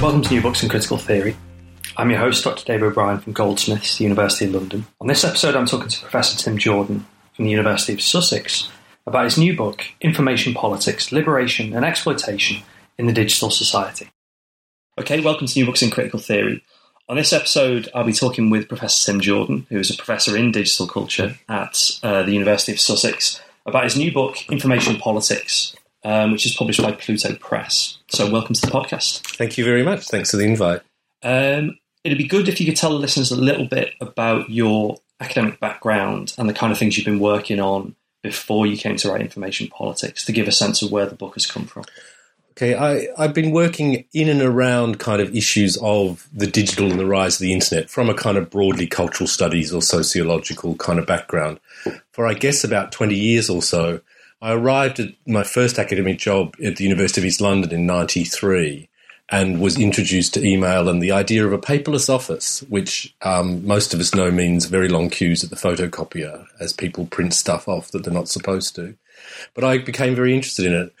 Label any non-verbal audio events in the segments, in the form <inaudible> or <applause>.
Welcome to New Books in Critical Theory. I'm your host, Dr. Dave O'Brien from Goldsmiths, the University of London. On this episode, I'm talking to Professor Tim Jordan from the University of Sussex about his new book, Information Politics, Liberation and Exploitation in the Digital Society. Okay, welcome to New Books in Critical Theory. On this episode, I'll be talking with Professor Tim Jordan, who is a professor in digital culture at uh, the University of Sussex, about his new book, Information Politics, um, which is published by Pluto Press. So, welcome to the podcast. Thank you very much. Thanks for the invite. Um, it'd be good if you could tell the listeners a little bit about your academic background and the kind of things you've been working on before you came to write information politics to give a sense of where the book has come from. Okay, I, I've been working in and around kind of issues of the digital and the rise of the internet from a kind of broadly cultural studies or sociological kind of background. For I guess about 20 years or so, I arrived at my first academic job at the University of East London in 93 and was introduced to email and the idea of a paperless office, which um, most of us know means very long queues at the photocopier as people print stuff off that they're not supposed to. But I became very interested in it.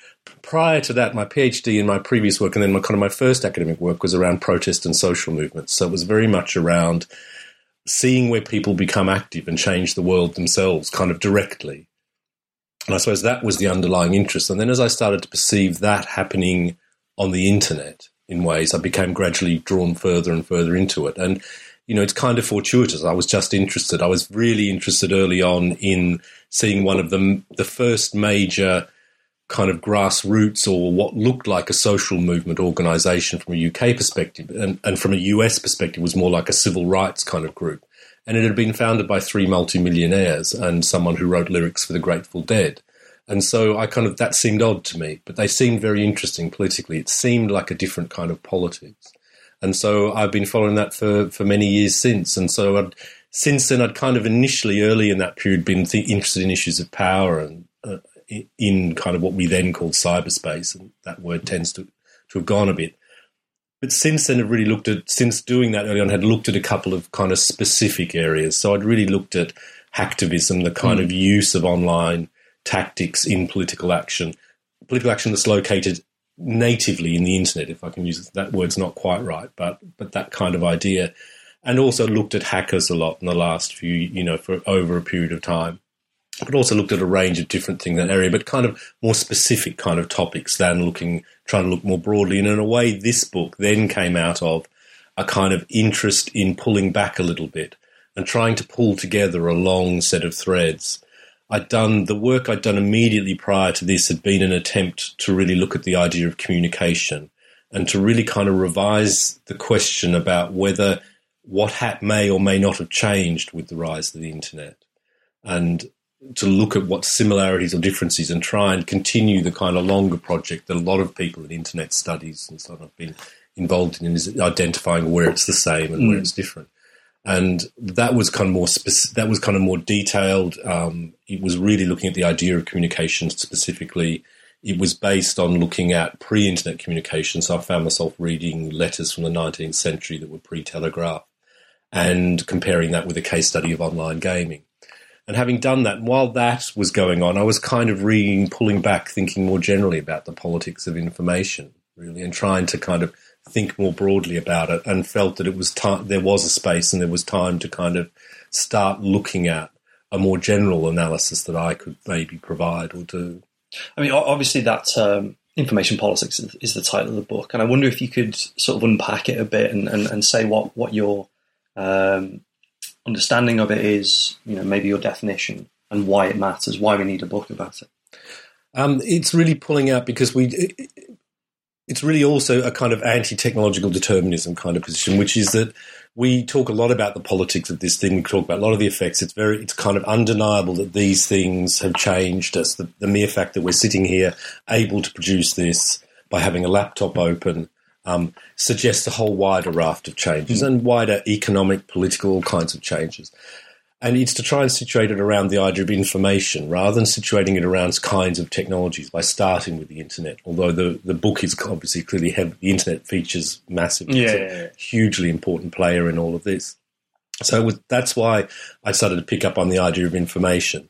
Prior to that, my PhD and my previous work, and then my kind of my first academic work was around protest and social movements. So it was very much around seeing where people become active and change the world themselves, kind of directly. And I suppose that was the underlying interest. And then as I started to perceive that happening on the internet in ways, I became gradually drawn further and further into it. And, you know, it's kind of fortuitous. I was just interested. I was really interested early on in seeing one of the, the first major kind of grassroots or what looked like a social movement organization from a UK perspective and, and from a US perspective was more like a civil rights kind of group and it had been founded by three multimillionaires and someone who wrote lyrics for the Grateful Dead. And so I kind of that seemed odd to me, but they seemed very interesting politically. It seemed like a different kind of politics. And so I've been following that for, for many years since. And so I'd, since then, I'd kind of initially, early in that period, been th- interested in issues of power and uh, in kind of what we then called cyberspace. And that word tends to, to have gone a bit. But since then, I've really looked at, since doing that early on, had looked at a couple of kind of specific areas. So I'd really looked at hacktivism, the kind mm. of use of online tactics in political action, political action that's located natively in the internet, if I can use it. that word's not quite right, but but that kind of idea, and also looked at hackers a lot in the last few, you know, for over a period of time but also looked at a range of different things in that area, but kind of more specific kind of topics than looking, trying to look more broadly. And in a way, this book then came out of a kind of interest in pulling back a little bit and trying to pull together a long set of threads. I'd done the work I'd done immediately prior to this had been an attempt to really look at the idea of communication and to really kind of revise the question about whether what hat may or may not have changed with the rise of the internet. And to look at what similarities or differences and try and continue the kind of longer project that a lot of people in internet studies and so on have been involved in is identifying where it's the same and mm. where it's different. And that was kind of more speci- that was kind of more detailed. Um, it was really looking at the idea of communication specifically. It was based on looking at pre-internet communication. So I found myself reading letters from the 19th century that were pre-telegraph and comparing that with a case study of online gaming. And having done that, while that was going on, I was kind of reading, pulling back, thinking more generally about the politics of information, really, and trying to kind of think more broadly about it, and felt that it was time. There was a space, and there was time to kind of start looking at a more general analysis that I could maybe provide or do. I mean, obviously, that um, information politics is the title of the book, and I wonder if you could sort of unpack it a bit and, and, and say what what your um, understanding of it is, you know, maybe your definition and why it matters, why we need a book about it? Um, it's really pulling out because we. It, it's really also a kind of anti-technological determinism kind of position, which is that we talk a lot about the politics of this thing. We talk about a lot of the effects. It's very, it's kind of undeniable that these things have changed us. The, the mere fact that we're sitting here able to produce this by having a laptop open um, suggests a whole wider raft of changes and wider economic, political, all kinds of changes. And it's to try and situate it around the idea of information rather than situating it around kinds of technologies by starting with the internet. Although the, the book is obviously clearly heavy, the internet features massively. Yeah, It's a yeah, yeah. hugely important player in all of this. So with, that's why I started to pick up on the idea of information.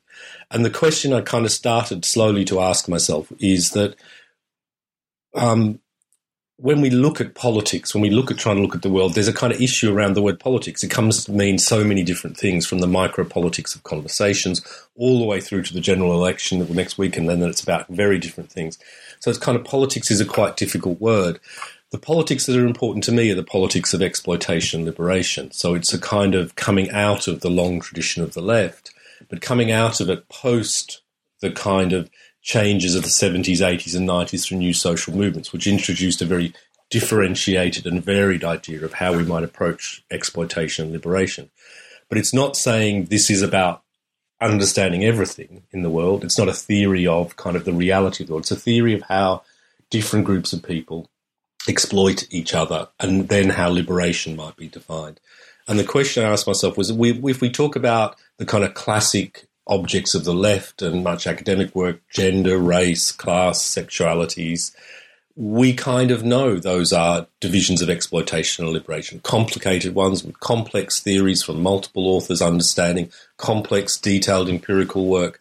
And the question I kind of started slowly to ask myself is that um, when we look at politics, when we look at trying to look at the world, there's a kind of issue around the word politics. It comes to mean so many different things, from the micro politics of conversations all the way through to the general election the next week, and then it's about very different things. So it's kind of politics is a quite difficult word. The politics that are important to me are the politics of exploitation and liberation. So it's a kind of coming out of the long tradition of the left, but coming out of it post the kind of changes of the 70s, 80s, and 90s through new social movements, which introduced a very differentiated and varied idea of how we might approach exploitation and liberation. But it's not saying this is about understanding everything in the world. It's not a theory of kind of the reality of the world. It's a theory of how different groups of people exploit each other and then how liberation might be defined. And the question I asked myself was if we talk about the kind of classic objects of the left and much academic work, gender, race, class, sexualities, we kind of know those are divisions of exploitation and liberation, complicated ones with complex theories from multiple authors understanding complex, detailed empirical work.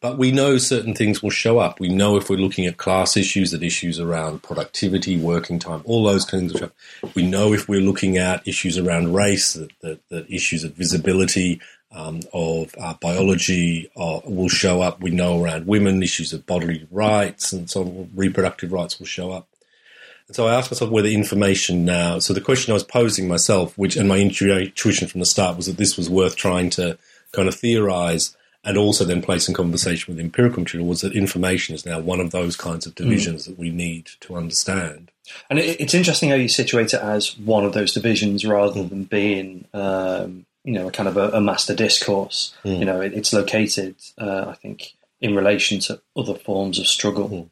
But we know certain things will show up. We know if we're looking at class issues, that issues around productivity, working time, all those kinds of stuff. We know if we're looking at issues around race, that, that, that issues of visibility, um, of uh, biology uh, will show up. We know around women, issues of bodily rights and so on, reproductive rights will show up. And so I asked myself whether information now. So the question I was posing myself, which and my intuition from the start was that this was worth trying to kind of theorize and also then place in conversation with empirical material was that information is now one of those kinds of divisions that we need to understand. And it, it's interesting how you situate it as one of those divisions rather than being, um, you know, a kind of a, a master discourse. You know, it, it's located, uh, I think, in relation to other forms of struggle.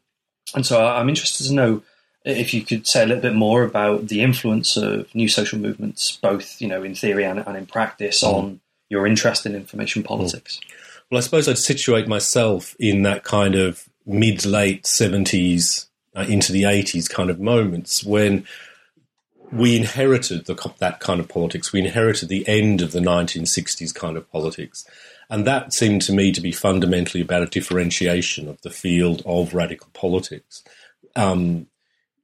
And so I- I'm interested to know if you could say a little bit more about the influence of new social movements, both, you know, in theory and, and in practice, on your interest in information politics. Well, I suppose I'd situate myself in that kind of mid late 70s uh, into the 80s kind of moments when we inherited the, that kind of politics. We inherited the end of the 1960s kind of politics. And that seemed to me to be fundamentally about a differentiation of the field of radical politics. Um,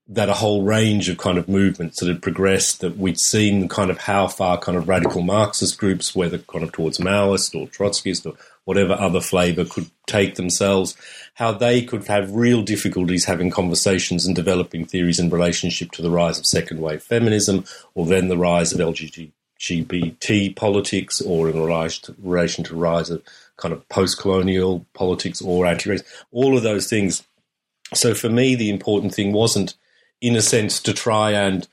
that a whole range of kind of movements that had progressed that we'd seen kind of how far kind of radical Marxist groups, whether kind of towards Maoist or Trotskyist or whatever other flavour could take themselves, how they could have real difficulties having conversations and developing theories in relationship to the rise of second wave feminism or then the rise of LGBT politics or in relation to, rise of kind of post-colonial politics or anti-race, all of those things. So for me, the important thing wasn't in a sense, to try and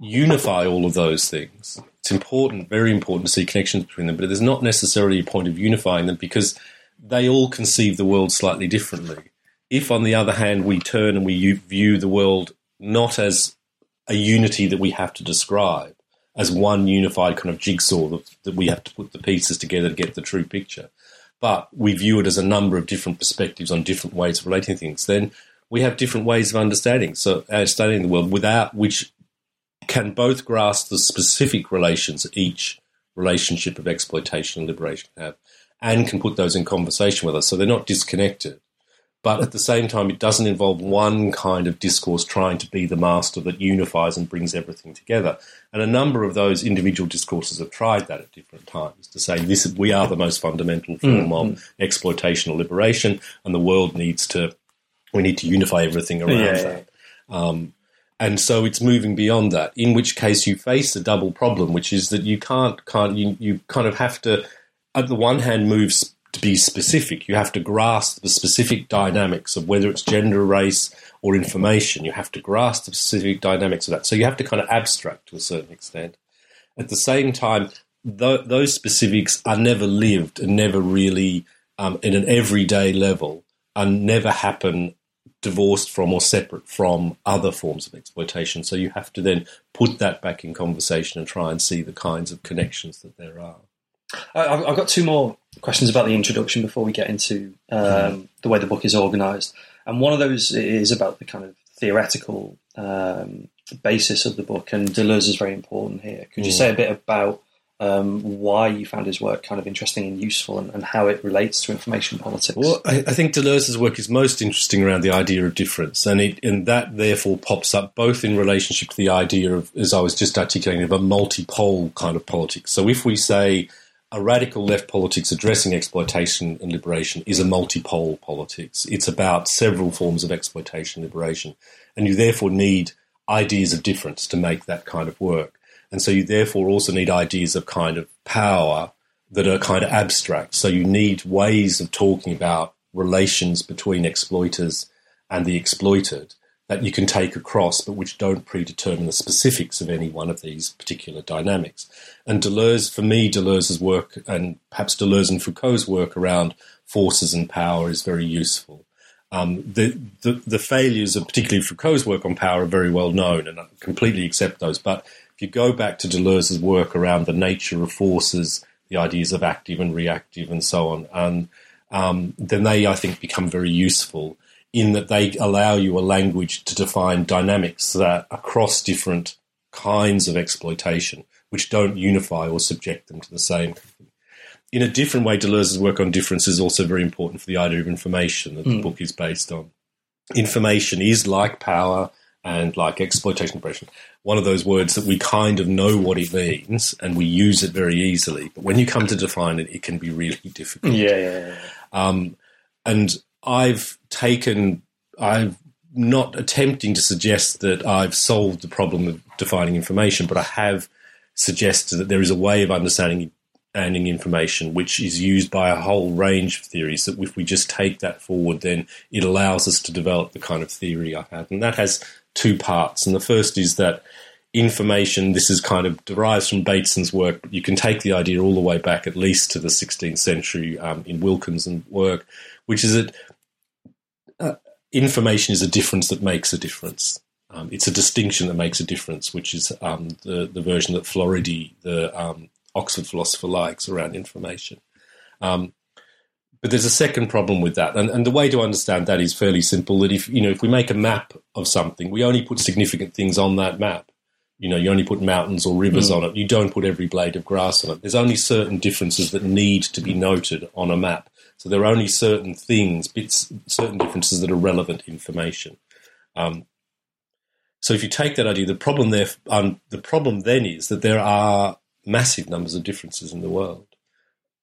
unify all of those things. It's important, very important to see connections between them, but there's not necessarily a point of unifying them because they all conceive the world slightly differently. If, on the other hand, we turn and we view the world not as a unity that we have to describe, as one unified kind of jigsaw that, that we have to put the pieces together to get the true picture, but we view it as a number of different perspectives on different ways of relating things, then we have different ways of understanding. So uh, understanding the world without which can both grasp the specific relations each relationship of exploitation and liberation have, and can put those in conversation with us. So they're not disconnected. But at the same time, it doesn't involve one kind of discourse trying to be the master that unifies and brings everything together. And a number of those individual discourses have tried that at different times to say this we are the most fundamental form mm-hmm. of exploitation or liberation, and the world needs to we need to unify everything around Yeah, that. Um, and so it's moving beyond that. In which case, you face a double problem, which is that you can't, can't you, you kind of have to, at the one hand, move to be specific. You have to grasp the specific dynamics of whether it's gender, race, or information. You have to grasp the specific dynamics of that. So you have to kind of abstract to a certain extent. At the same time, th- those specifics are never lived and never really, um, in an everyday level, and never happen divorced from or separate from other forms of exploitation. So you have to then put that back in conversation and try and see the kinds of connections that there are. I've got two more questions about the introduction before we get into um, the way the book is organised. And one of those is about the kind of theoretical um, basis of the book, and Deleuze is very important here. Could you mm. say a bit about um, why you found his work kind of interesting and useful and, and how it relates to information politics. Well, I, I, think Deleuze's work is most interesting around the idea of difference, and, it, and that therefore pops up both in relationship to the idea of, as I was just articulating, of a multi-pole kind of politics. So if we say a radical left politics addressing exploitation and liberation is a multi-pole politics, it's about several forms of exploitation and liberation, and you therefore need ideas of difference to make that kind of work. And so you therefore also need ideas of kind of power that are kind of abstract. So you need ways of talking about relations between exploiters and the exploited that you can take across, but which don't predetermine the specifics of any one of these particular dynamics. And Deleuze, for me, Deleuze's work and perhaps Deleuze and Foucault's work around forces and power is very useful. Um, the, the, the failures of particularly Foucault's work on power are very well known, and I completely accept those. But if you go back to Deleuze's work around the nature of forces, the ideas of active and reactive and so on, and um, then they, I think, become very useful in that they allow you a language to define dynamics that across different kinds of exploitation, which don't unify or subject them to the same. In a different way, Deleuze's work on difference is also very important for the idea of information that mm. the hmm. book is based on. Information is like power and like exploitation oppression one of those words that we kind of know what it means and we use it very easily. But when you come to define it, it can be really difficult. Yeah, yeah, yeah. Um, and I've taken, I've not attempting to suggest that I've solved the problem of defining information, but I have suggested that there is a way of understanding understanding information which is used by a whole range of theories that if we just take that forward then it allows us to develop the kind of theory I have and that has two parts. And the first is that information, this is kind of derives from Bateson's work, you can take the idea all the way back at least to the 16th century um, in Wilkinson's work, which is that uh, information is a difference that makes a difference. Um, it's a distinction that makes a difference, which is um, the, the version that Floridi, the um, Oxford philosopher, likes around information. Um, but there's a second problem with that, and, and the way to understand that is fairly simple. That if you know if we make a map of something, we only put significant things on that map. You know, you only put mountains or rivers mm. on it. You don't put every blade of grass on it. There's only certain differences that need to be noted on a map. So there are only certain things, bits, certain differences that are relevant information. Um, so if you take that idea, the problem there, um, the problem then is that there are massive numbers of differences in the world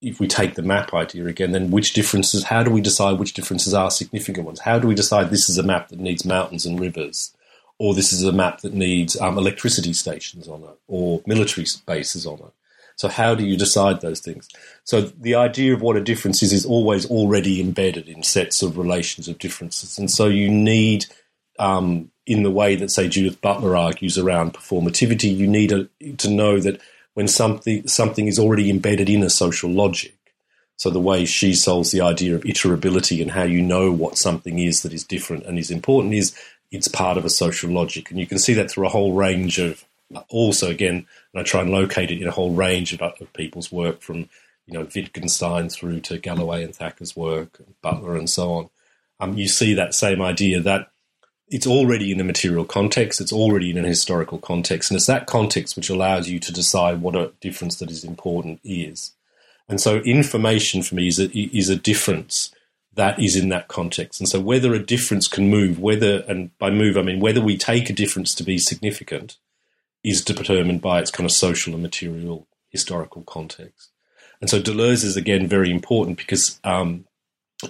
if we take the map idea again, then which differences, how do we decide which differences are significant ones? How do we decide this is a map that needs mountains and rivers, or this is a map that needs um, electricity stations on it, or military bases on it? So, how do you decide those things? So, the idea of what a difference is is always already embedded in sets of relations of differences. And so, you need, um, in the way that, say, Judith Butler argues around performativity, you need a, to know that when something something is already embedded in a social logic. So the way she solves the idea of iterability and how you know what something is that is different and is important is it's part of a social logic, and you can see that through a whole range of. Also, again, and I try and locate it in a whole range of, of people's work, from you know Wittgenstein through to Galloway and Thacker's work, Butler, and so on. Um, you see that same idea that it's already in a material context, it's already in an historical context, and it's that context which allows you to decide what a difference that is important is. And so, information for me is a, is a difference that is in that context. And so, whether a difference can move, whether, and by move, I mean whether we take a difference to be significant, is determined by its kind of social and material historical context. And so, Deleuze is again very important because um,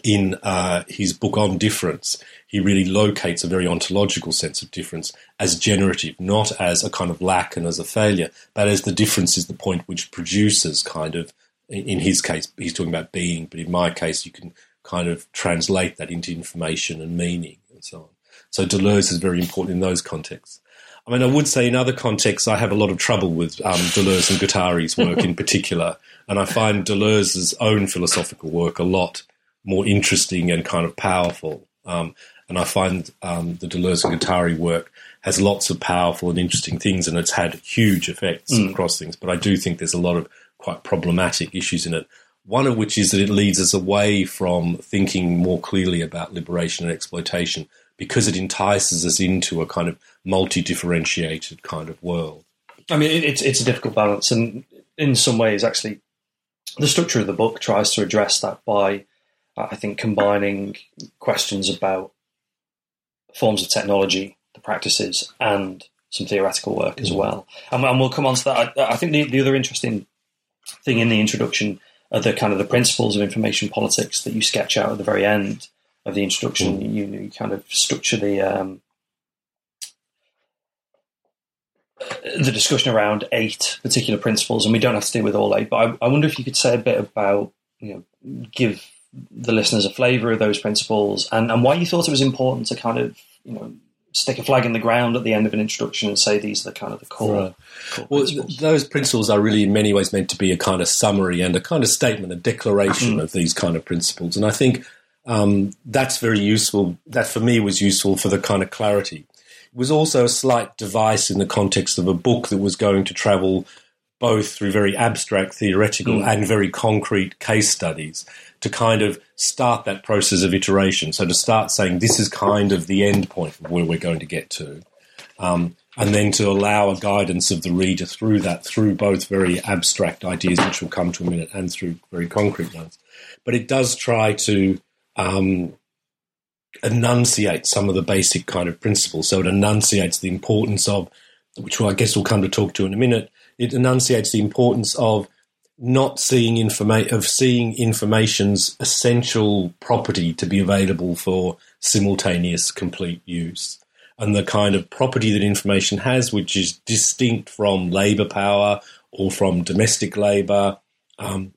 in uh, his book on difference, he really locates a very ontological sense of difference as generative, not as a kind of lack and as a failure, but as the difference is the point which produces kind of in his case, he's talking about being, but in my case, you can kind of translate that into information and meaning and so on. So Deleuze is very important in those contexts. I mean, I would say in other contexts, I have a lot of trouble with um, Deleuze and Guattari's work in particular, and I find Deleuze's own philosophical work a lot more interesting and kind of powerful. Um, and I find um, the Deleuze and Guattari work has lots of powerful and interesting things, and it's had huge effects mm. across things. But I do think there's a lot of quite problematic issues in it. One of which is that it leads us away from thinking more clearly about liberation and exploitation because it entices us into a kind of multi-differentiated kind of world. I mean, it's it's a difficult balance, and in some ways, actually, the structure of the book tries to address that by, I think, combining questions about forms of technology, the practices, and some theoretical work as mm. well. And, and, we'll come on to that. I, I think the, the other interesting thing in the introduction are the kind of the principles of information politics that you sketch out at the very end of the introduction. Mm. You, you, kind of structure the um, the discussion around eight particular principles, and we don't have to deal with all eight. But I, I wonder if you could say a bit about you know give the listeners a flavour of those principles and, and why you thought it was important to kind of you know stick a flag in the ground at the end of an introduction and say these are the kind of the core. Right. core well, principles. those principles are really in many ways meant to be a kind of summary and a kind of statement, a declaration mm. of these kind of principles. And I think um, that's very useful. That for me was useful for the kind of clarity. It was also a slight device in the context of a book that was going to travel both through very abstract theoretical mm. and very concrete case studies to kind of start that process of iteration. So to start saying this is kind of the end point of where we're going to get to. Um, and then to allow a guidance of the reader through that, through both very abstract ideas, which we'll come to in a minute, and through very concrete ones. But it does try to um, enunciate some of the basic kind of principles. So it enunciates the importance of, which I guess we'll come to talk to in a minute, it enunciates the importance of not seeing information of seeing information's essential property to be available for simultaneous complete use. And the kind of property that information has which is distinct from labor power or from domestic labor um,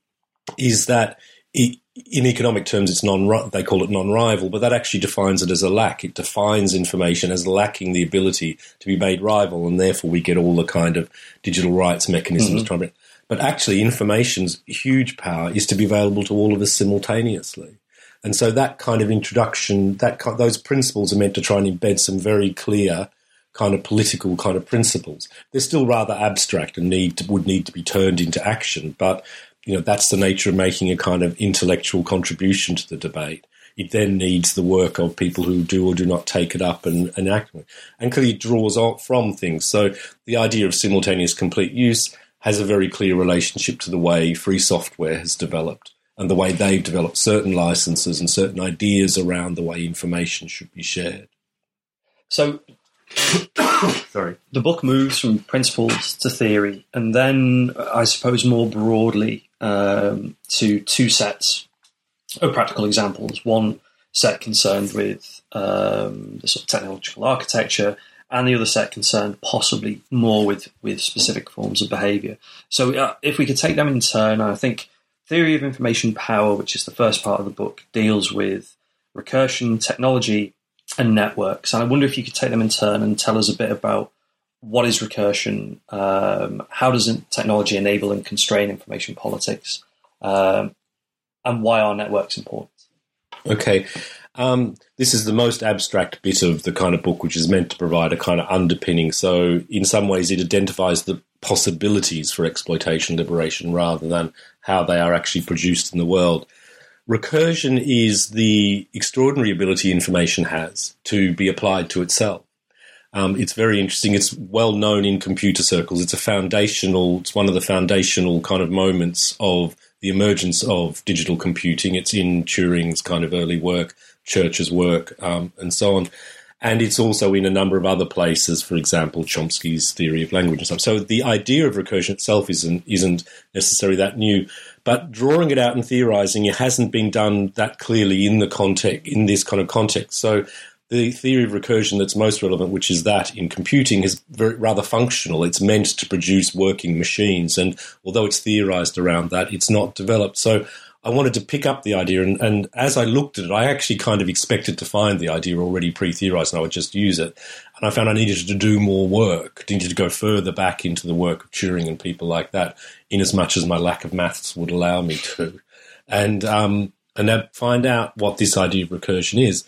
is that it, in economic terms it's non they call it non-rival but that actually defines it as a lack it defines information as lacking the ability to be made rival and therefore we get all the kind of digital rights mechanisms mm-hmm. trying but actually, information's huge power is to be available to all of us simultaneously. And so that kind of introduction, that those principles are meant to try and embed some very clear kind of political kind of principles. They're still rather abstract and need to, would need to be turned into action. But you know that's the nature of making a kind of intellectual contribution to the debate. It then needs the work of people who do or do not take it up and, and act it. And clearly draws on from things. So the idea of simultaneous complete use has a very clear relationship to the way free software has developed and the way they've developed certain licenses and certain ideas around the way information should be shared. So, <coughs> sorry, the book moves from principles to theory, and then I suppose more broadly um, to two sets of practical examples. One set concerned with um, the sort of technological architecture, and the other set concerned possibly more with, with specific forms of behavior. So uh, if we could take them in turn, I think theory of information power, which is the first part of the book, deals with recursion, technology, and networks. And I wonder if you could take them in turn and tell us a bit about what is recursion, um, how does technology enable and constrain information politics, um, and why are networks important? Okay. Um, this is the most abstract bit of the kind of book which is meant to provide a kind of underpinning. So, in some ways, it identifies the possibilities for exploitation liberation rather than how they are actually produced in the world. Recursion is the extraordinary ability information has to be applied to itself. Um, it's very interesting. It's well known in computer circles. It's a foundational, it's one of the foundational kind of moments of the emergence of digital computing. It's in Turing's kind of early work. Church's work, um, and so on. And it's also in a number of other places, for example, Chomsky's theory of language and stuff. So the idea of recursion itself isn't isn't necessarily that new, but drawing it out and theorizing it hasn't been done that clearly in the context in this kind of context. So the theory of recursion that's most relevant, which is that in computing, is very, rather functional. It's meant to produce working machines, and although it's theorized around that, it's not developed. So I wanted to pick up the idea, and, and as I looked at it, I actually kind of expected to find the idea already pre-theorized, and I would just use it. And I found I needed to do more work, needed to go further back into the work of Turing and people like that, in as much as my lack of maths would allow me to, and um, and find out what this idea of recursion is.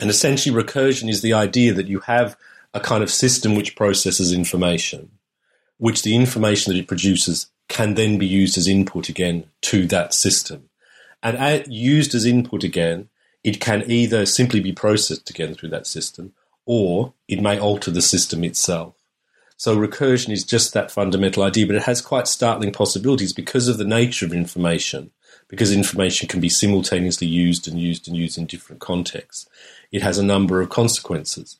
And essentially, recursion is the idea that you have a kind of system which processes information, which the information that it produces can then be used as input again to that system. And used as input again, it can either simply be processed again through that system or it may alter the system itself. So recursion is just that fundamental idea, but it has quite startling possibilities because of the nature of information, because information can be simultaneously used and used and used in different contexts. It has a number of consequences.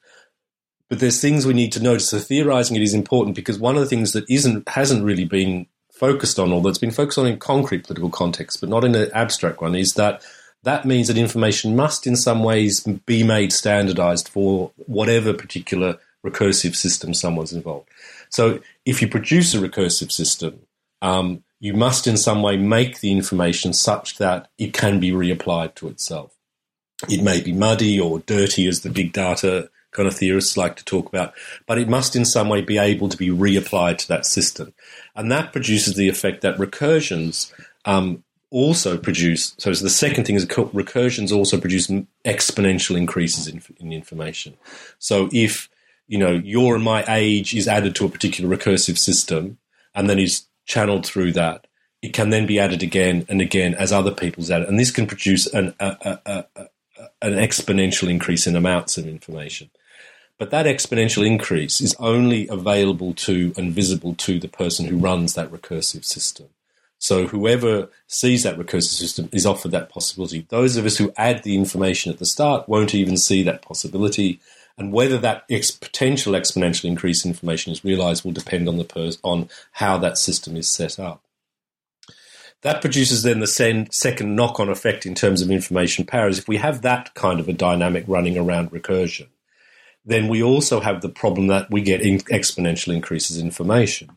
But there's things we need to notice. So theorizing it is important because one of the things that isn't hasn't really been focused on, or that's been focused on in concrete political context, but not in an abstract one, is that that means that information must in some ways be made standardized for whatever particular recursive system someone's involved. So if you produce a recursive system, um, you must in some way make the information such that it can be reapplied to itself. It may be muddy or dirty, as the big data kind of theorists like to talk about, but it must in some way be able to be reapplied to that system. And that produces the effect that recursions um, also produce. So the second thing is recursions also produce exponential increases in, in information. So if you know your and my age is added to a particular recursive system and then is channeled through that, it can then be added again and again as other people's added, and this can produce an, a, a, a, an exponential increase in amounts of information. But that exponential increase is only available to and visible to the person who runs that recursive system. So whoever sees that recursive system is offered that possibility. Those of us who add the information at the start won't even see that possibility. And whether that ex- potential exponential increase in information is realized will depend on the pers- on how that system is set up. That produces then the sen- second knock-on effect in terms of information powers. If we have that kind of a dynamic running around recursion, then we also have the problem that we get in exponential increases in information.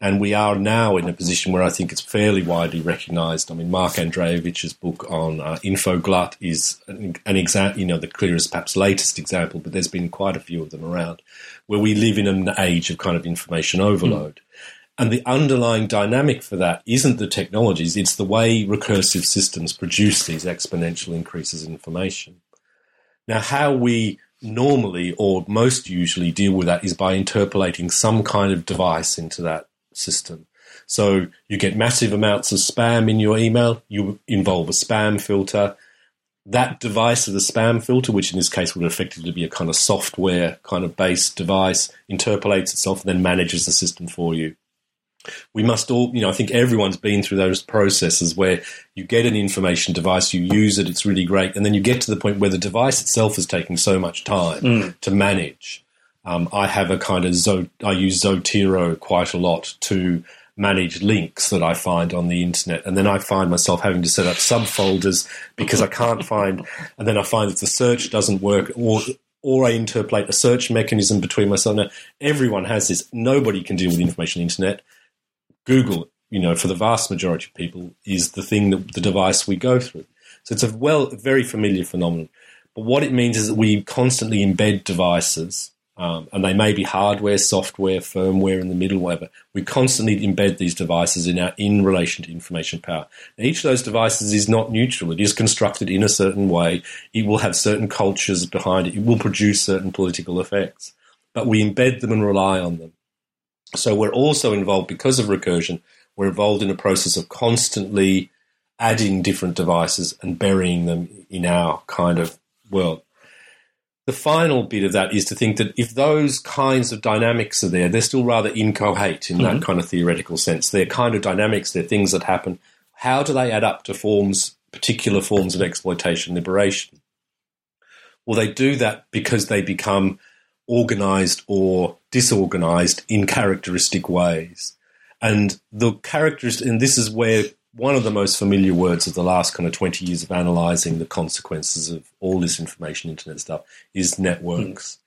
And we are now in a position where I think it's fairly widely recognized. I mean, Mark Andrejevic's book on uh, InfoGlut is an, an example, you know, the clearest, perhaps latest example, but there's been quite a few of them around where we live in an age of kind of information overload. Mm. And the underlying dynamic for that isn't the technologies, it's the way recursive systems produce these exponential increases in information. Now, how we normally or most usually deal with that is by interpolating some kind of device into that system. So you get massive amounts of spam in your email, you involve a spam filter. That device of the spam filter, which in this case would effectively be a kind of software kind of based device, interpolates itself and then manages the system for you we must all, you know, I think everyone's been through those processes where you get an information device, you use it, it's really great, and then you get to the point where the device itself is taking so much time mm. to manage. Um, I have a kind of Zo- I use Zotero quite a lot to manage links that I find on the internet, and then I find myself having to set up subfolders because I can't <laughs> find, and then I find that the search doesn't work, or or I interpolate a search mechanism between myself. Now, everyone has this. Nobody can deal with information internet. Google, you know, for the vast majority of people, is the thing that the device we go through. So it's a well, very familiar phenomenon. But what it means is that we constantly embed devices, um, and they may be hardware, software, firmware in the middle, whatever. We constantly embed these devices in our in relation to information power. Now, each of those devices is not neutral. It is constructed in a certain way. It will have certain cultures behind it. It will produce certain political effects. But we embed them and rely on them. So we're also involved because of recursion. We're involved in a process of constantly adding different devices and burying them in our kind of world. The final bit of that is to think that if those kinds of dynamics are there, they're still rather inchoate in mm-hmm. that kind of theoretical sense. They're kind of dynamics, they're things that happen. How do they add up to forms, particular forms of exploitation, liberation? Well, they do that because they become organized or disorganized in characteristic ways. And the characteristic, and this is where one of the most familiar words of the last kind of 20 years of analyzing the consequences of all this information internet stuff is networks. Mm.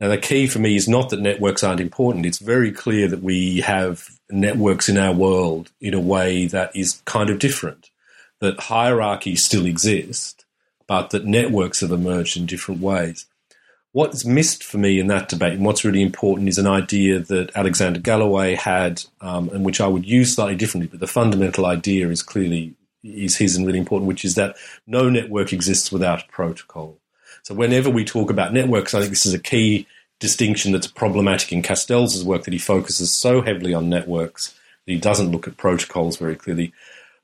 Now, the key for me is not that networks aren't important. It's very clear that we have networks in our world in a way that is kind of different, that hierarchies still exist, but that networks have emerged in different ways. What's missed for me in that debate, and what's really important, is an idea that Alexander Galloway had, um, and which I would use slightly differently, but the fundamental idea is clearly is his and really important, which is that no network exists without a protocol. So whenever we talk about networks, I think this is a key distinction that's problematic in Castells' work that he focuses so heavily on networks that he doesn't look at protocols very clearly.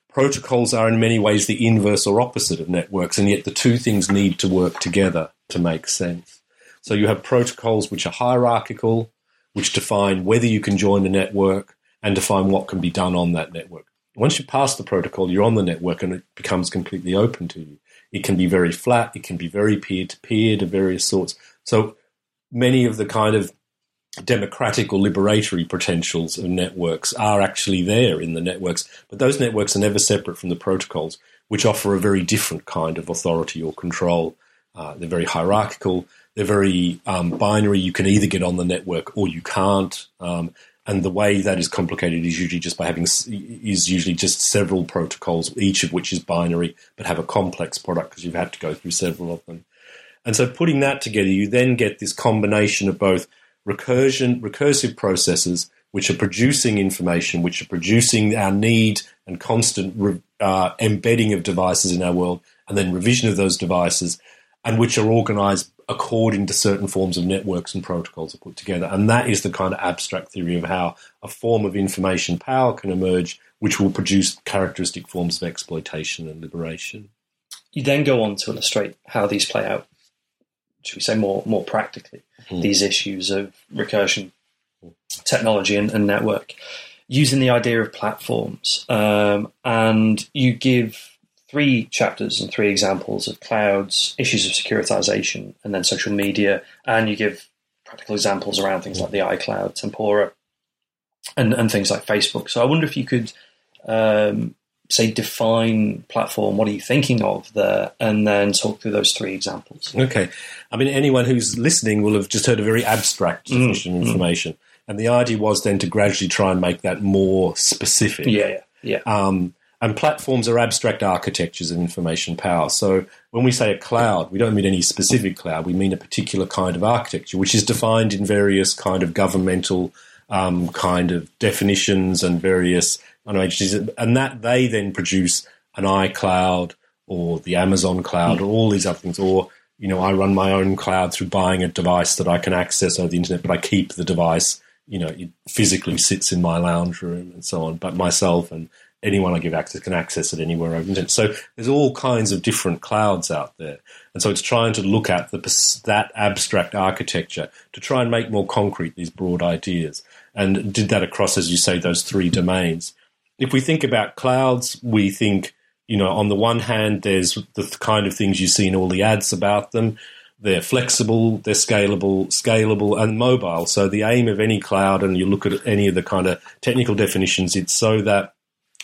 Protocols are in many ways the inverse or opposite of networks, and yet the two things need to work together to make sense. So you have protocols which are hierarchical, which define whether you can join the network and define what can be done on that network. Once you pass the protocol, you're on the network and it becomes completely open to you. It can be very flat, it can be very peer to peer to various sorts. So many of the kind of democratic or liberatory potentials of networks are actually there in the networks, but those networks are never separate from the protocols, which offer a very different kind of authority or control. Uh, they're very hierarchical. They're very um, binary. You can either get on the network or you can't. Um, and the way that is complicated is usually just by having is usually just several protocols, each of which is binary, but have a complex product because you've had to go through several of them. And so, putting that together, you then get this combination of both recursion, recursive processes, which are producing information, which are producing our need and constant uh, embedding of devices in our world, and then revision of those devices, and which are organized according to certain forms of networks and protocols are put together. And that is the kind of abstract theory of how a form of information power can emerge, which will produce characteristic forms of exploitation and liberation. You then go on to illustrate how these play out, should we say more more practically, mm. these issues of recursion, technology, and, and network, using the idea of platforms. Um, and you give three chapters and three examples of clouds, issues of securitization, and then social media. And you give practical examples around things like the iCloud, Tempora, and, and things like Facebook. So I wonder if you could um, say define platform. What are you thinking of there? And then talk through those three examples. Okay. I mean, anyone who's listening will have just heard a very abstract mm, definition mm, of information. Mm. And the idea was then to gradually try and make that more specific. Yeah, yeah. yeah. Um, and platforms are abstract architectures of information power. So when we say a cloud, we don't mean any specific cloud. We mean a particular kind of architecture, which is defined in various kind of governmental um, kind of definitions and various agencies, and that they then produce an iCloud or the Amazon cloud or all these other things. Or you know, I run my own cloud through buying a device that I can access over the internet, but I keep the device. You know, it physically sits in my lounge room and so on. But myself and anyone I give access can access it anywhere over internet. So there's all kinds of different clouds out there, and so it's trying to look at the, that abstract architecture to try and make more concrete these broad ideas, and did that across, as you say, those three domains. If we think about clouds, we think, you know, on the one hand, there's the kind of things you see in all the ads about them. They're flexible, they're scalable, scalable, and mobile. So the aim of any cloud, and you look at any of the kind of technical definitions, it's so that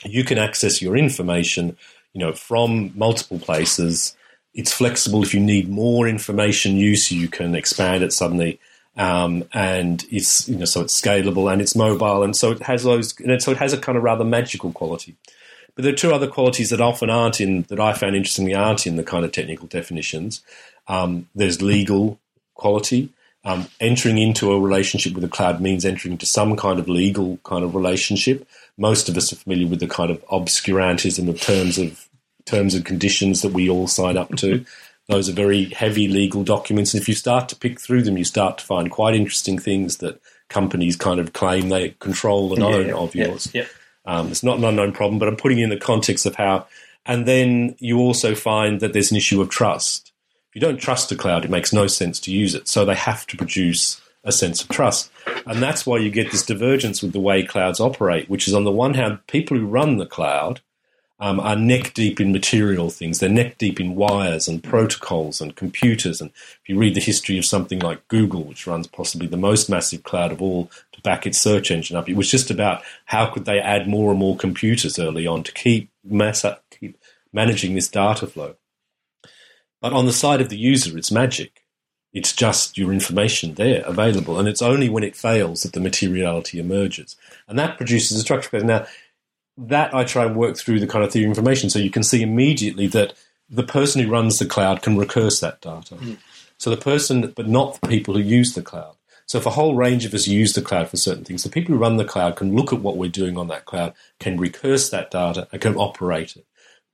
you can access your information, you know, from multiple places. It's flexible. If you need more information use, you can expand it suddenly. Um, and it's you know so it's scalable and it's mobile and so it has those and so it has a kind of rather magical quality. But there are two other qualities that often aren't in that I found interestingly aren't in the kind of technical definitions. Um, there's legal quality. Um, entering into a relationship with the cloud means entering into some kind of legal kind of relationship most of us are familiar with the kind of obscurantism of terms of terms and conditions that we all sign up to. Those are very heavy legal documents, and if you start to pick through them, you start to find quite interesting things that companies kind of claim they control and own yeah, of yeah, yours. Yeah. Um, it's not an unknown problem, but I'm putting it in the context of how. And then you also find that there's an issue of trust. If you don't trust a cloud, it makes no sense to use it. So they have to produce a sense of trust. And that's why you get this divergence with the way clouds operate, which is on the one hand, people who run the cloud um, are neck deep in material things. They're neck deep in wires and protocols and computers. And if you read the history of something like Google, which runs possibly the most massive cloud of all to back its search engine up, it was just about how could they add more and more computers early on to keep mass keep managing this data flow. But on the side of the user, it's magic. It's just your information there available, and it's only when it fails that the materiality emerges, and that produces a structure. Now, that I try and work through the kind of theory of information so you can see immediately that the person who runs the cloud can recurse that data. Mm. So the person, but not the people who use the cloud. So if a whole range of us use the cloud for certain things, the people who run the cloud can look at what we're doing on that cloud, can recurse that data, and can operate it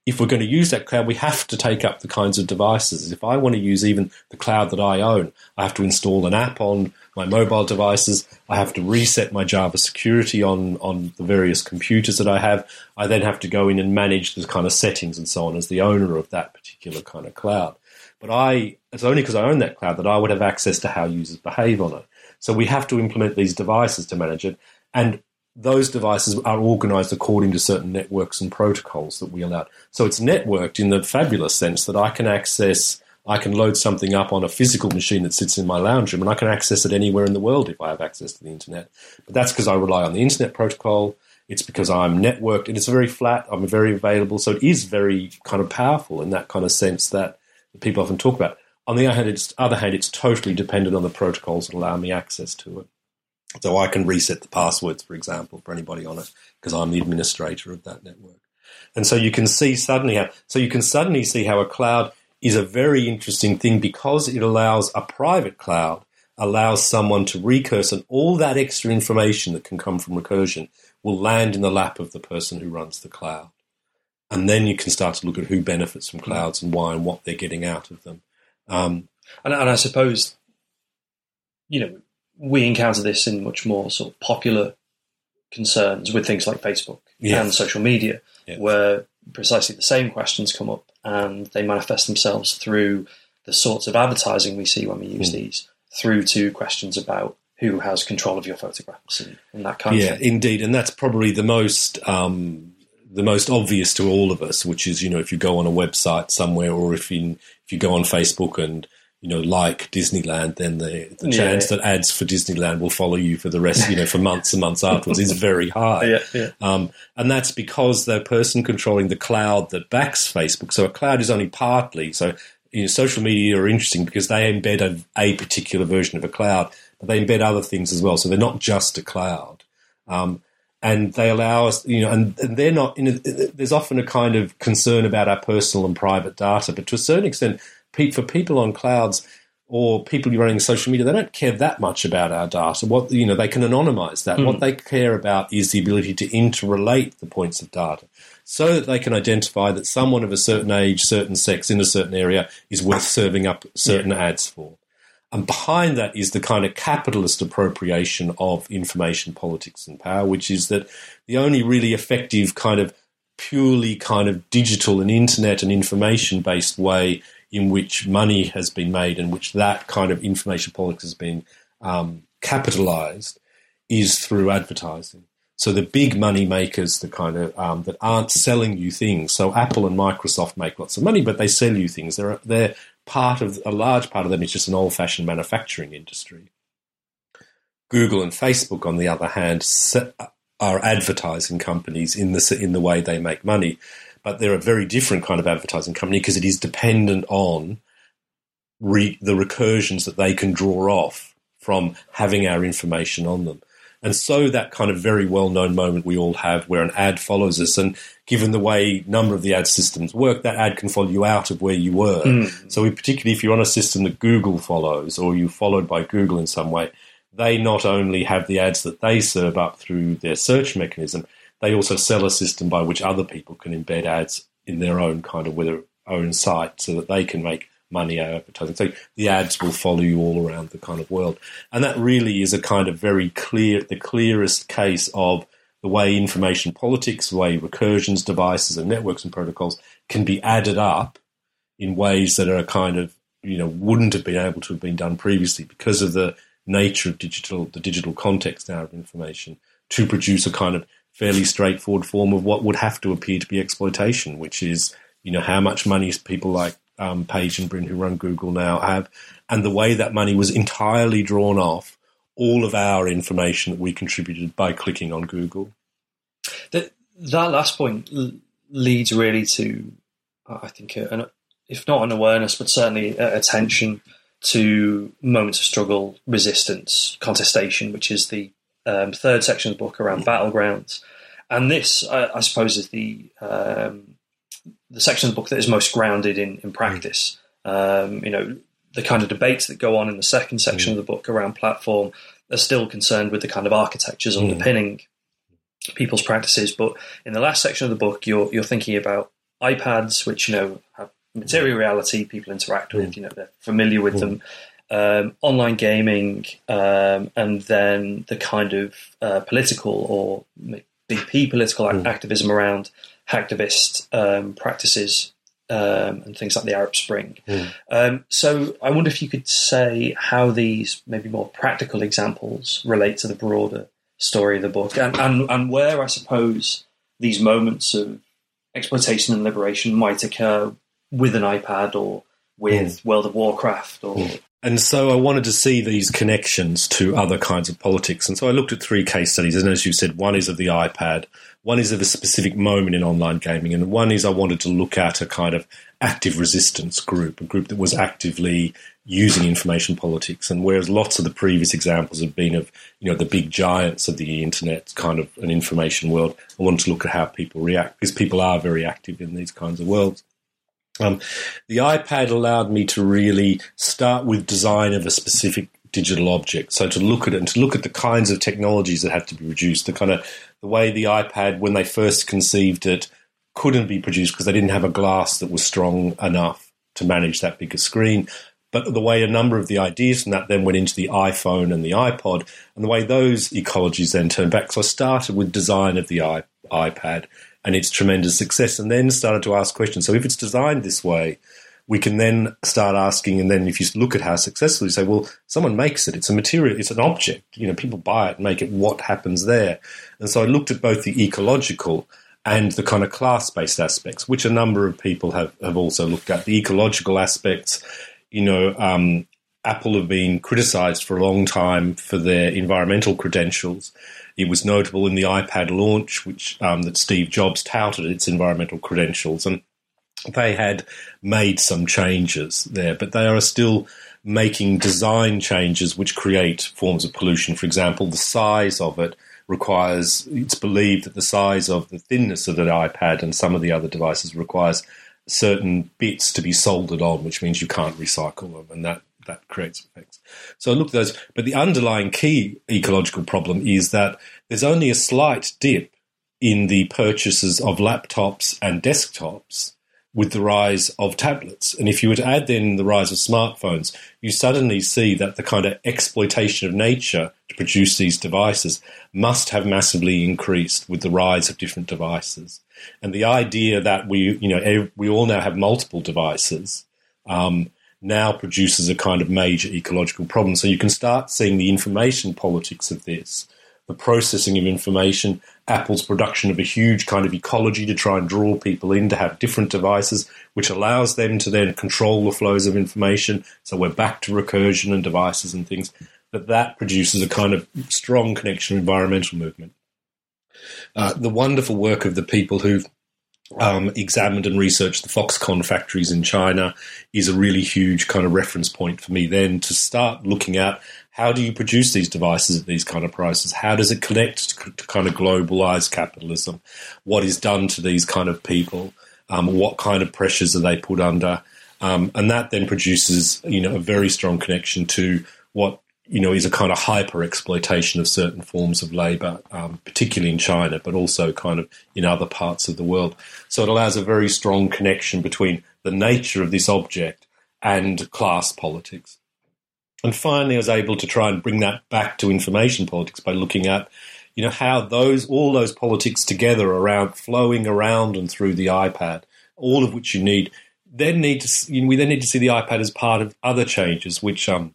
if we're going to use that cloud, we have to take up the kinds of devices. If I want to use even the cloud that I own, I have to install an app on my mobile devices. I have to reset my Java security on, on the various computers that I have. I then have to go in and manage the kind of settings and so on as the owner of that particular kind of cloud. But I, it's only because I own that cloud that I would have access to how users behave on it. So we have to implement these devices to manage it. And those devices are organized according to certain networks and protocols that we allow. So it's networked in the fabulous sense that I can access, I can load something up on a physical machine that sits in my lounge room and I can access it anywhere in the world if I have access to the internet. But that's because I rely on the internet protocol. It's because I'm networked and it's very flat. I'm very available. So it is very kind of powerful in that kind of sense that people often talk about. On the other hand, it's, other hand, it's totally dependent on the protocols that allow me access to it. So I can reset the passwords, for example, for anybody on it because I'm the administrator of that network. And so you can see suddenly how, so you can suddenly see how a cloud is a very interesting thing because it allows a private cloud allows someone to recurse and all that extra information that can come from recursion will land in the lap of the person who runs the cloud. And then you can start to look at who benefits from clouds and why and what they're getting out of them. Um, and, and I suppose, you know, we encounter this in much more sort of popular concerns with things like Facebook yes. and social media, yes. where precisely the same questions come up and they manifest themselves through the sorts of advertising we see when we use mm. these, through to questions about who has control of your photographs and, and that kind yeah, of thing. Yeah, indeed, and that's probably the most um, the most obvious to all of us, which is you know if you go on a website somewhere or if you if you go on Facebook and you know, like Disneyland, then the, the yeah, chance that ads for Disneyland will follow you for the rest, you know, for months and months afterwards is very high. Yeah, yeah. Um, and that's because the person controlling the cloud that backs Facebook. So a cloud is only partly. So you know, social media are interesting because they embed a, a, particular version of a cloud, but they embed other things as well. So they're not just a cloud. Um, and they allow us, you know, and, and they're not. A, there's often a kind of concern about our personal and private data, but to a certain extent, for people on clouds or people running social media, they don't care that much about our data. What you know, they can anonymize that. Mm. What they care about is the ability to interrelate the points of data, so that they can identify that someone of a certain age, certain sex, in a certain area is worth serving up certain yeah. ads for. And behind that is the kind of capitalist appropriation of information politics and power, which is that the only really effective kind of purely kind of digital and internet and information based way in which money has been made and which that kind of information politics has been um, capitalized is through advertising. So the big money makers, the kind of um, that aren't selling you things. So Apple and Microsoft make lots of money, but they sell you things. They're they're part of a large part of them is just an old-fashioned manufacturing industry. Google and Facebook, on the other hand, are advertising companies in the in the way they make money but they're a very different kind of advertising company because it is dependent on re- the recursions that they can draw off from having our information on them. And so that kind of very well known moment we all have where an ad follows us, and given the way number of the ad systems work, that ad can follow you out of where you were. Mm. So, particularly if you're on a system that Google follows, or you're followed by Google in some way, they not only have the ads that they serve up through their search mechanism, they also sell a system by which other people can embed ads in their own kind of their own site so that they can make money out of advertising. So the ads will follow you all around the kind of world. And that really is a kind of very clear, the clearest case of the way information politics, the way recursions, devices, and networks and protocols can be added up in ways that are kind of, you know, wouldn't have been able to have been done previously because of the nature of digital, the digital context now of information to produce a kind of fairly straightforward form of what would have to appear to be exploitation, which is you know how much money people like um, Page and Brin, who run Google now, have, and the way that money was entirely drawn off all of our information that we contributed by clicking on Google. That that last point leads really to, I think, an, if not an awareness, but certainly attention to moments of struggle, resistance, contestation, which is the um, third section of the book around battlegrounds. And this, I, I suppose, is the um, the section of the book that is most grounded in, in practice. Um, you know, the kind of debates that go on in the second section mm. of the book around platform are still concerned with the kind of architectures mm. underpinning people's practices. But in the last section of the book, you're you're thinking about iPads, which you know have material reality, people interact with, mm. you know, they're familiar with mm. them. Um, online gaming, um, and then the kind of uh, political or BP political mm. activism around hacktivist um, practices um, and things like the Arab Spring. Mm. Um, so I wonder if you could say how these maybe more practical examples relate to the broader story of the book and, and, and where I suppose these moments of exploitation and liberation might occur with an iPad or with mm. World of Warcraft or mm. And so I wanted to see these connections to other kinds of politics. And so I looked at three case studies. And as you said, one is of the iPad, one is of a specific moment in online gaming, and one is I wanted to look at a kind of active resistance group, a group that was actively using information politics. And whereas lots of the previous examples have been of, you know, the big giants of the internet, kind of an information world, I wanted to look at how people react because people are very active in these kinds of worlds. Um, the iPad allowed me to really start with design of a specific digital object. So to look at it and to look at the kinds of technologies that had to be produced, the kind of the way the iPad, when they first conceived it, couldn't be produced because they didn't have a glass that was strong enough to manage that bigger screen. But the way a number of the ideas from that then went into the iPhone and the iPod, and the way those ecologies then turned back. So I started with design of the iPad and its tremendous success, and then started to ask questions. So if it's designed this way, we can then start asking, and then if you look at how successful, you say, well, someone makes it. It's a material. It's an object. You know, people buy it, make it. What happens there? And so I looked at both the ecological and the kind of class-based aspects, which a number of people have have also looked at. The ecological aspects, you know, um, Apple have been criticised for a long time for their environmental credentials. It was notable in the iPad launch, which um, that Steve Jobs touted its environmental credentials, and they had made some changes there, but they are still making design changes which create forms of pollution. For example, the size of it requires, it's believed that the size of the thinness of the iPad and some of the other devices requires certain bits to be soldered on, which means you can't recycle them, and that that creates effects. So I look at those, but the underlying key ecological problem is that there's only a slight dip in the purchases of laptops and desktops with the rise of tablets. And if you were to add then the rise of smartphones, you suddenly see that the kind of exploitation of nature to produce these devices must have massively increased with the rise of different devices. And the idea that we, you know, we all now have multiple devices um, now produces a kind of major ecological problem. So you can start seeing the information politics of this, the processing of information, Apple's production of a huge kind of ecology to try and draw people in to have different devices, which allows them to then control the flows of information. So we're back to recursion and devices and things. But that produces a kind of strong connection to environmental movement. Uh, the wonderful work of the people who've um, examined and researched the Foxconn factories in China is a really huge kind of reference point for me then to start looking at how do you produce these devices at these kind of prices? How does it connect to kind of globalized capitalism? What is done to these kind of people? Um, what kind of pressures are they put under? Um, and that then produces, you know, a very strong connection to what you know, is a kind of hyper exploitation of certain forms of labour, um, particularly in China, but also kind of in other parts of the world. So it allows a very strong connection between the nature of this object and class politics. And finally, I was able to try and bring that back to information politics by looking at, you know, how those all those politics together around flowing around and through the iPad, all of which you need, then need to you know, we then need to see the iPad as part of other changes, which um,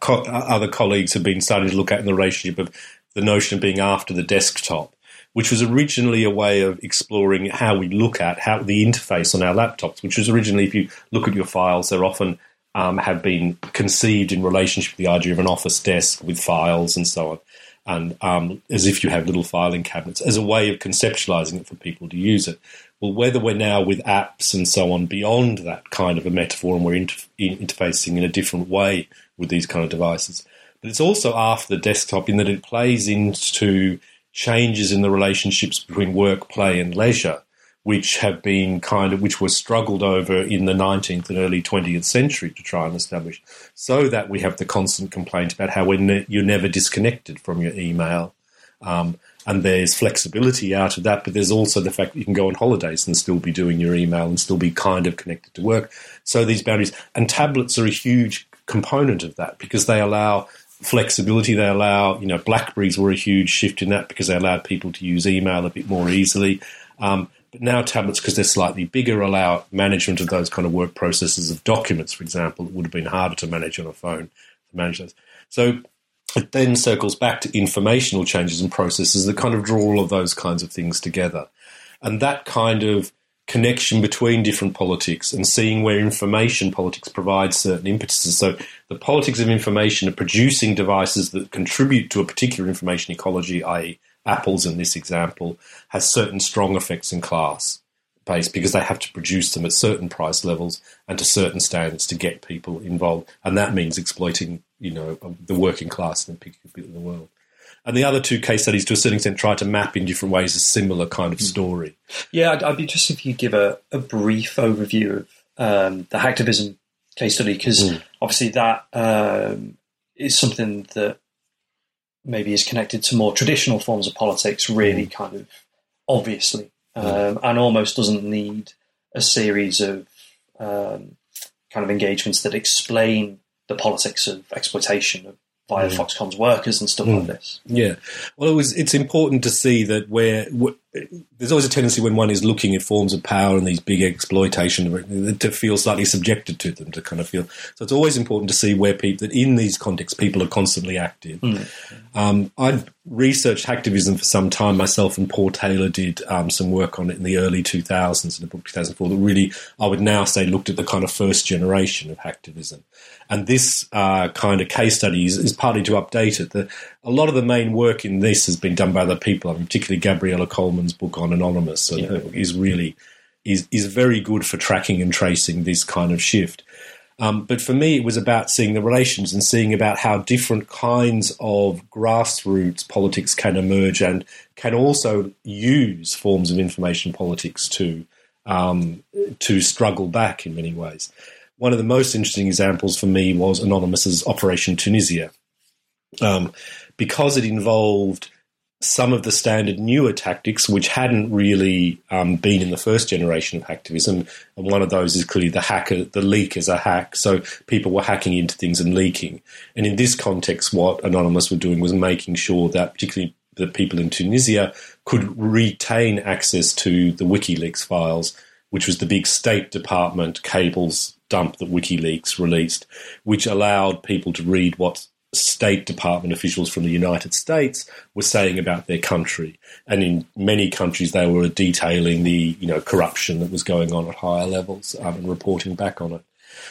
co- other colleagues have been starting to look at in the relationship of the notion of being after the desktop. which was originally a way of exploring how we look at how the interface on our laptops, which was originally, if you look at your files, they're often um, have been conceived in relationship with the idea of an office desk with files and so on, and um, as if you have little filing cabinets as a way of conceptualizing it for people to use it. Well, whether we're now with apps and so on beyond that kind of a metaphor and we're inter- interfacing in a different way with these kind of devices, but it's also after the desktop in that it plays into changes in the relationships between work, play, and leisure, which have been kind of which were struggled over in the 19th and early 20th century to try and establish, so that we have the constant complaint about how ne- you're never disconnected from your email. Um, and there's flexibility out of that, but there's also the fact that you can go on holidays and still be doing your email and still be kind of connected to work. So these boundaries and tablets are a huge component of that because they allow flexibility. They allow, you know, Blackberries were a huge shift in that because they allowed people to use email a bit more easily. Um, but now tablets, because they're slightly bigger, allow management of those kind of work processes of documents, for example, that would have been harder to manage on a phone to manage those. So it then circles back to informational changes and processes that kind of draw all of those kinds of things together. And that kind of connection between different politics and seeing where information politics provides certain impetuses. So the politics of information are producing devices that contribute to a particular information ecology, i.e., Apple's in this example, has certain strong effects in class base because they have to produce them at certain price levels and to certain standards to get people involved. And that means exploiting, you know, the working class in a particular bit of the world. And the other two case studies, to a certain extent, try to map in different ways a similar kind of hmm. story. Yeah, I'd, I'd be interested if you give a, a brief overview of um, the hacktivism case study, because mm. obviously that um, is something that maybe is connected to more traditional forms of politics, really mm. kind of obviously, hmm. um, mm. and almost doesn't need a series of um, kind of engagements that explain the politics of exploitation of via mm. Foxconn's workers and stuff mm. like this. Yeah, well, it was. It's important to see that where, where, there's always a tendency when one is looking at forms of power and these big exploitation to feel slightly subjected to them, to kind of feel. So it's always important to see where people that in these contexts people are constantly active. Mm. Um, I've researched hacktivism for some time myself, and Paul Taylor did um, some work on it in the early 2000s in the book 2004 that really I would now say looked at the kind of first generation of hacktivism. And this uh, kind of case study is, is, partly to update it. The, a lot of the main work in this has been done by other people, I mean, particularly Gabriella Coleman's book on Anonymous yeah. is really is is very good for tracking and tracing this kind of shift. Um, but for me, it was about seeing the relations and seeing about how different kinds of grassroots politics can emerge and can also use forms of information politics to um, to struggle back in many ways one of the most interesting examples for me was Anonymous's Operation Tunisia, um, because it involved some of the standard newer tactics which hadn't really um, been in the first generation of hacktivism. And one of those is clearly the hacker, the leak as a hack. So people were hacking into things and leaking. And in this context, what Anonymous were doing was making sure that particularly the people in Tunisia could retain access to the WikiLeaks files, which was the big State Department cables dump that WikiLeaks released, which allowed people to read what State Department officials from the United States were saying about their country. And in many countries, they were detailing the you know corruption that was going on at higher levels um, and reporting back on it.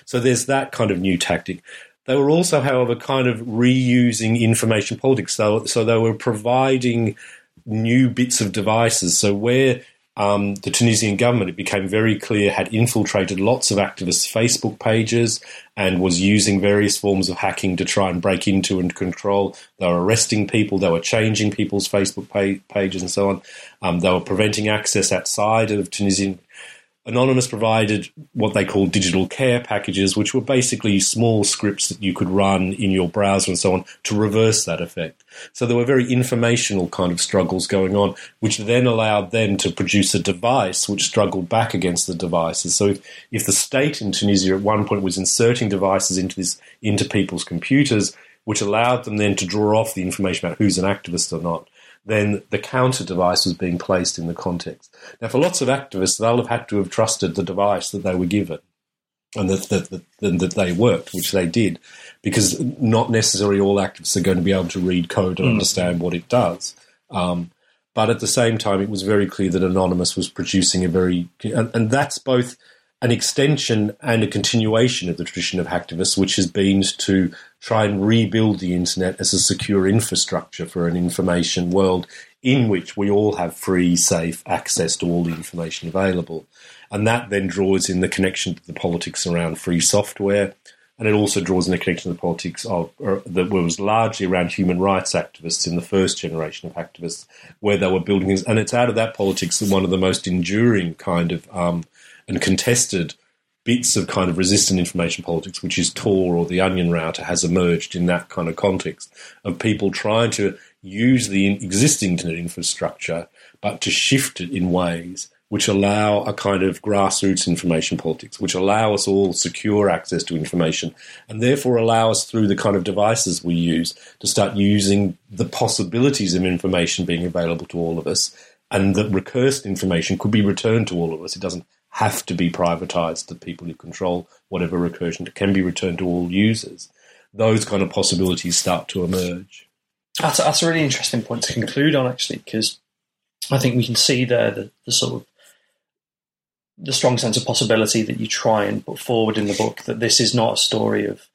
So there's that kind of new tactic. They were also, however, kind of reusing information politics. So, so they were providing new bits of devices. So where um, the Tunisian government, it became very clear, had infiltrated lots of activists' Facebook pages and was using various forms of hacking to try and break into and control. They were arresting people, they were changing people's Facebook pages and so on. Um, they were preventing access outside of Tunisian Anonymous provided what they call digital care packages, which were basically small scripts that you could run in your browser and so on to reverse that effect. So there were very informational kind of struggles going on, which then allowed them to produce a device which struggled back against the devices. So if, if the state in Tunisia at one point was inserting devices into this into people's computers, which allowed them then to draw off the information about who's an activist or not, then the counter device was being placed in the context. Now, for lots of activists, they'll have had to have trusted the device that they were given and that, that, that, that they worked, which they did, because not necessarily all activists are going to be able to read code and mm. understand what it does. Um, But at the same time, it was very clear that Anonymous was producing a very, and, and that's both an extension and a continuation of the tradition of hacktivists, which has been to try and rebuild the internet as a secure infrastructure for an information world in which we all have free, safe access to all the information available. And that then draws in the connection to the politics around free software. And it also draws in the connection to the politics of that was largely around human rights activists in the first generation of activists, where they were building things. And it's out of that politics that one of the most enduring kind of um, and contested bits of kind of resistant information politics, which is Tor or the Onion router, has emerged in that kind of context of people trying to use the existing internet infrastructure, but to shift it in ways which allow a kind of grassroots information politics, which allow us all secure access to information, and therefore allow us through the kind of devices we use to start using the possibilities of information being available to all of us, and that recursed information could be returned to all of us. It doesn't have to be privatized to people who control whatever recursion can be returned to all users. Those kind of possibilities start to emerge. That's, that's a really interesting point to conclude on, actually, because I think we can see there the, the sort of the strong sense of possibility that you try and put forward in the book that this is not a story of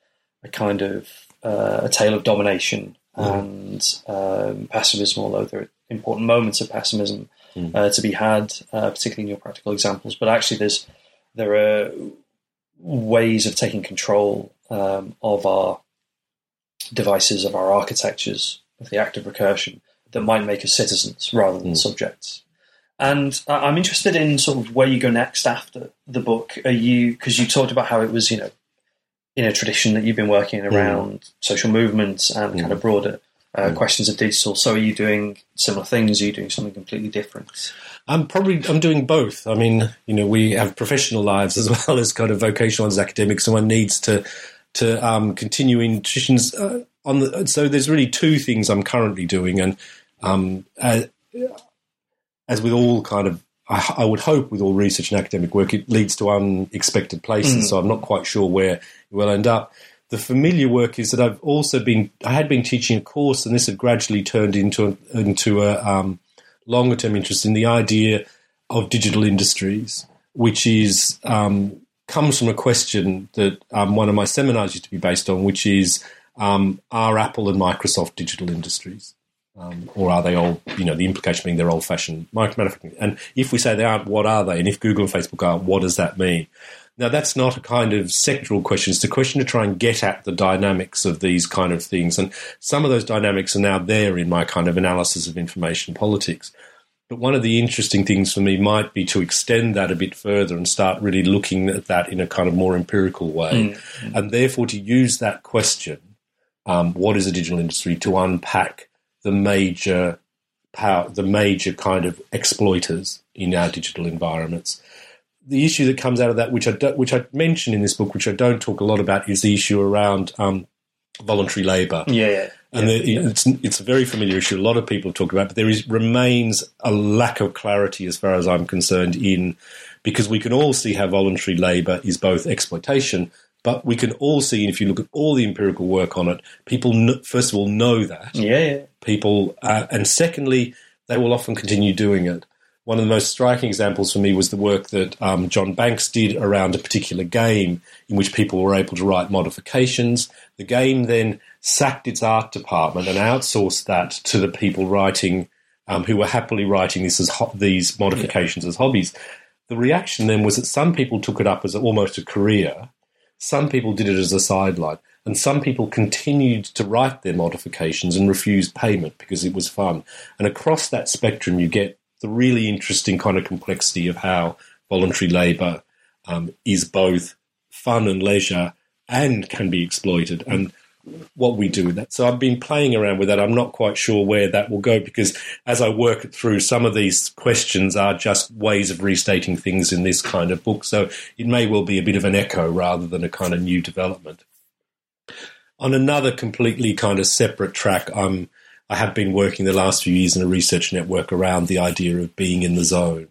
a kind of uh, a tale of domination and um, pessimism, although there are important moments of pessimism mm. uh, to be had, uh, particularly in your practical examples. But actually, there's there are ways of taking control um, of our devices, of our architectures, of the act of recursion that might make us citizens rather than mm. subjects. And I'm interested in sort of where you go next after the book. Are you because you talked about how it was, you know, in a tradition that you've been working hmm. around mm. social movements and mm. kind of broader uh, mm. questions of digital. So, are you doing similar things? Are you doing something completely different? I'm probably I'm doing both. I mean, you know, we have professional lives as <laughs> well as kind of vocational as academics, and one needs to to um, continue in traditions. Uh, on the, so, there's really two things I'm currently doing, and um, uh, as with all kind of, I, I, would hope with all research and academic work, it leads to unexpected places. Mm. So I'm not quite sure where it will end up. The familiar work is that I've also been, I had been teaching a course, and this had gradually turned into a, into a um, longer term interest in the idea of digital industries, which is um, comes from a question that um, one of my seminars used to be based on, which is um, are Apple and Microsoft digital industries? Um, or are they all, you know, the implication being they're old fashioned manufacturing? And if we say they aren't, what are they? And if Google and Facebook are, what does that mean? Now, that's not a kind of sectoral question. It's a question to try and get at the dynamics of these kind of things. And some of those dynamics are now there in my kind of analysis of information politics. But one of the interesting things for me might be to extend that a bit further and start really looking at that in a kind of more empirical way. Mm-hmm. And therefore, to use that question, um, what is a digital industry, to unpack the major power, the major kind of exploiters in our digital environments the issue that comes out of that, which I do, which I mention in this book, which I don't talk a lot about, is the issue around um, voluntary labour. Yeah, yeah. And yeah, the, yeah. it's it's a very familiar issue. A lot of people talk about, but there is remains a lack of clarity, as far as I'm concerned, in because we can all see how voluntary labour is both exploitation, but we can all see, and if you look at all the empirical work on it, people first of all know that. Yeah, yeah. People, uh, and secondly, they will often continue doing it one of the most striking examples for me was the work that um, John Banks did around a particular game in which people were able to write modifications. The game then sacked its art department and outsourced that to the people writing, um, who were happily writing this as ho- these modifications yeah. as hobbies. The reaction then was that some people took it up as almost a career, some people did it as a sideline, and some people continued to write their modifications and refused payment because it was fun. And across that spectrum, you get the really interesting kind of complexity of how voluntary labour um, is both fun and leisure and can be exploited and what we do with that. So I've been playing around with that. I'm not quite sure where that will go because as I work it through, some of these questions are just ways of restating things in this kind of book. So it may well be a bit of an echo rather than a kind of new development. On another completely kind of separate track, I'm I have been working the last few years in a research network around the idea of being in the zone.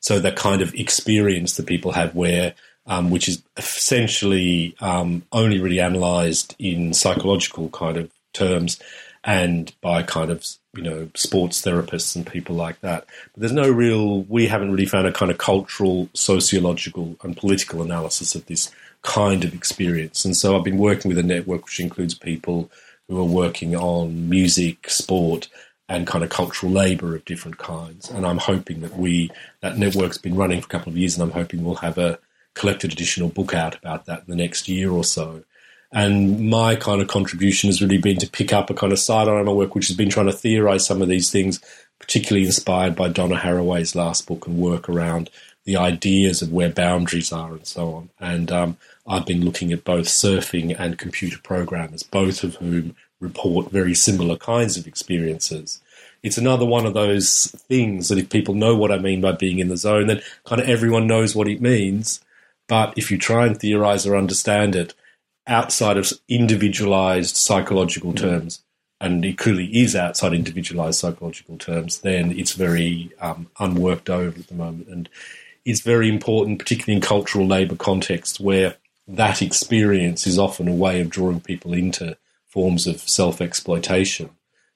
So that kind of experience that people have where, um, which is essentially um, only really analysed in psychological kind of terms and by kind of you know sports therapists and people like that. But there's no real. We haven't really found a kind of cultural, sociological, and political analysis of this kind of experience. And so I've been working with a network which includes people who are working on music, sport, and kind of cultural labour of different kinds. And I'm hoping that we that network's been running for a couple of years, and I'm hoping we'll have a collected additional book out about that in the next year or so. And my kind of contribution has really been to pick up a kind of sideline of my work, which has been trying to theorize some of these things, particularly inspired by Donna Haraway's last book and work around the ideas of where boundaries are and so on. And um, I've been looking at both surfing and computer programmers, both of whom report very similar kinds of experiences. It's another one of those things that if people know what I mean by being in the zone, then kind of everyone knows what it means. But if you try and theorize or understand it, outside of individualized psychological terms, and it clearly is outside individualized psychological terms, then it's very um, unworked over at the moment. And it's very important, particularly in cultural labor contexts, where that experience is often a way of drawing people into forms of self exploitation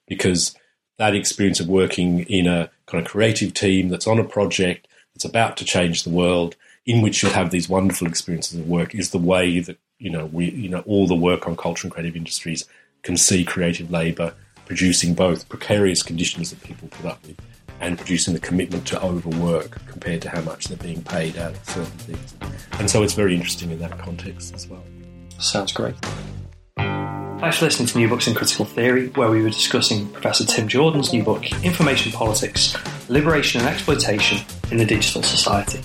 because that experience of working in a kind of creative team that's on a project that's about to change the world in which you'll have these wonderful experiences of work is the way that you know we you know all the work on culture and creative industries can see creative labour producing both precarious conditions that people put up with and producing the commitment to overwork compared to how much they're being paid out of certain things. And so it's very interesting in that context as well. Sounds great. Thanks for listening to New Books in Critical Theory, where we were discussing Professor Tim Jordan's new book, Information Politics Liberation and Exploitation in the Digital Society.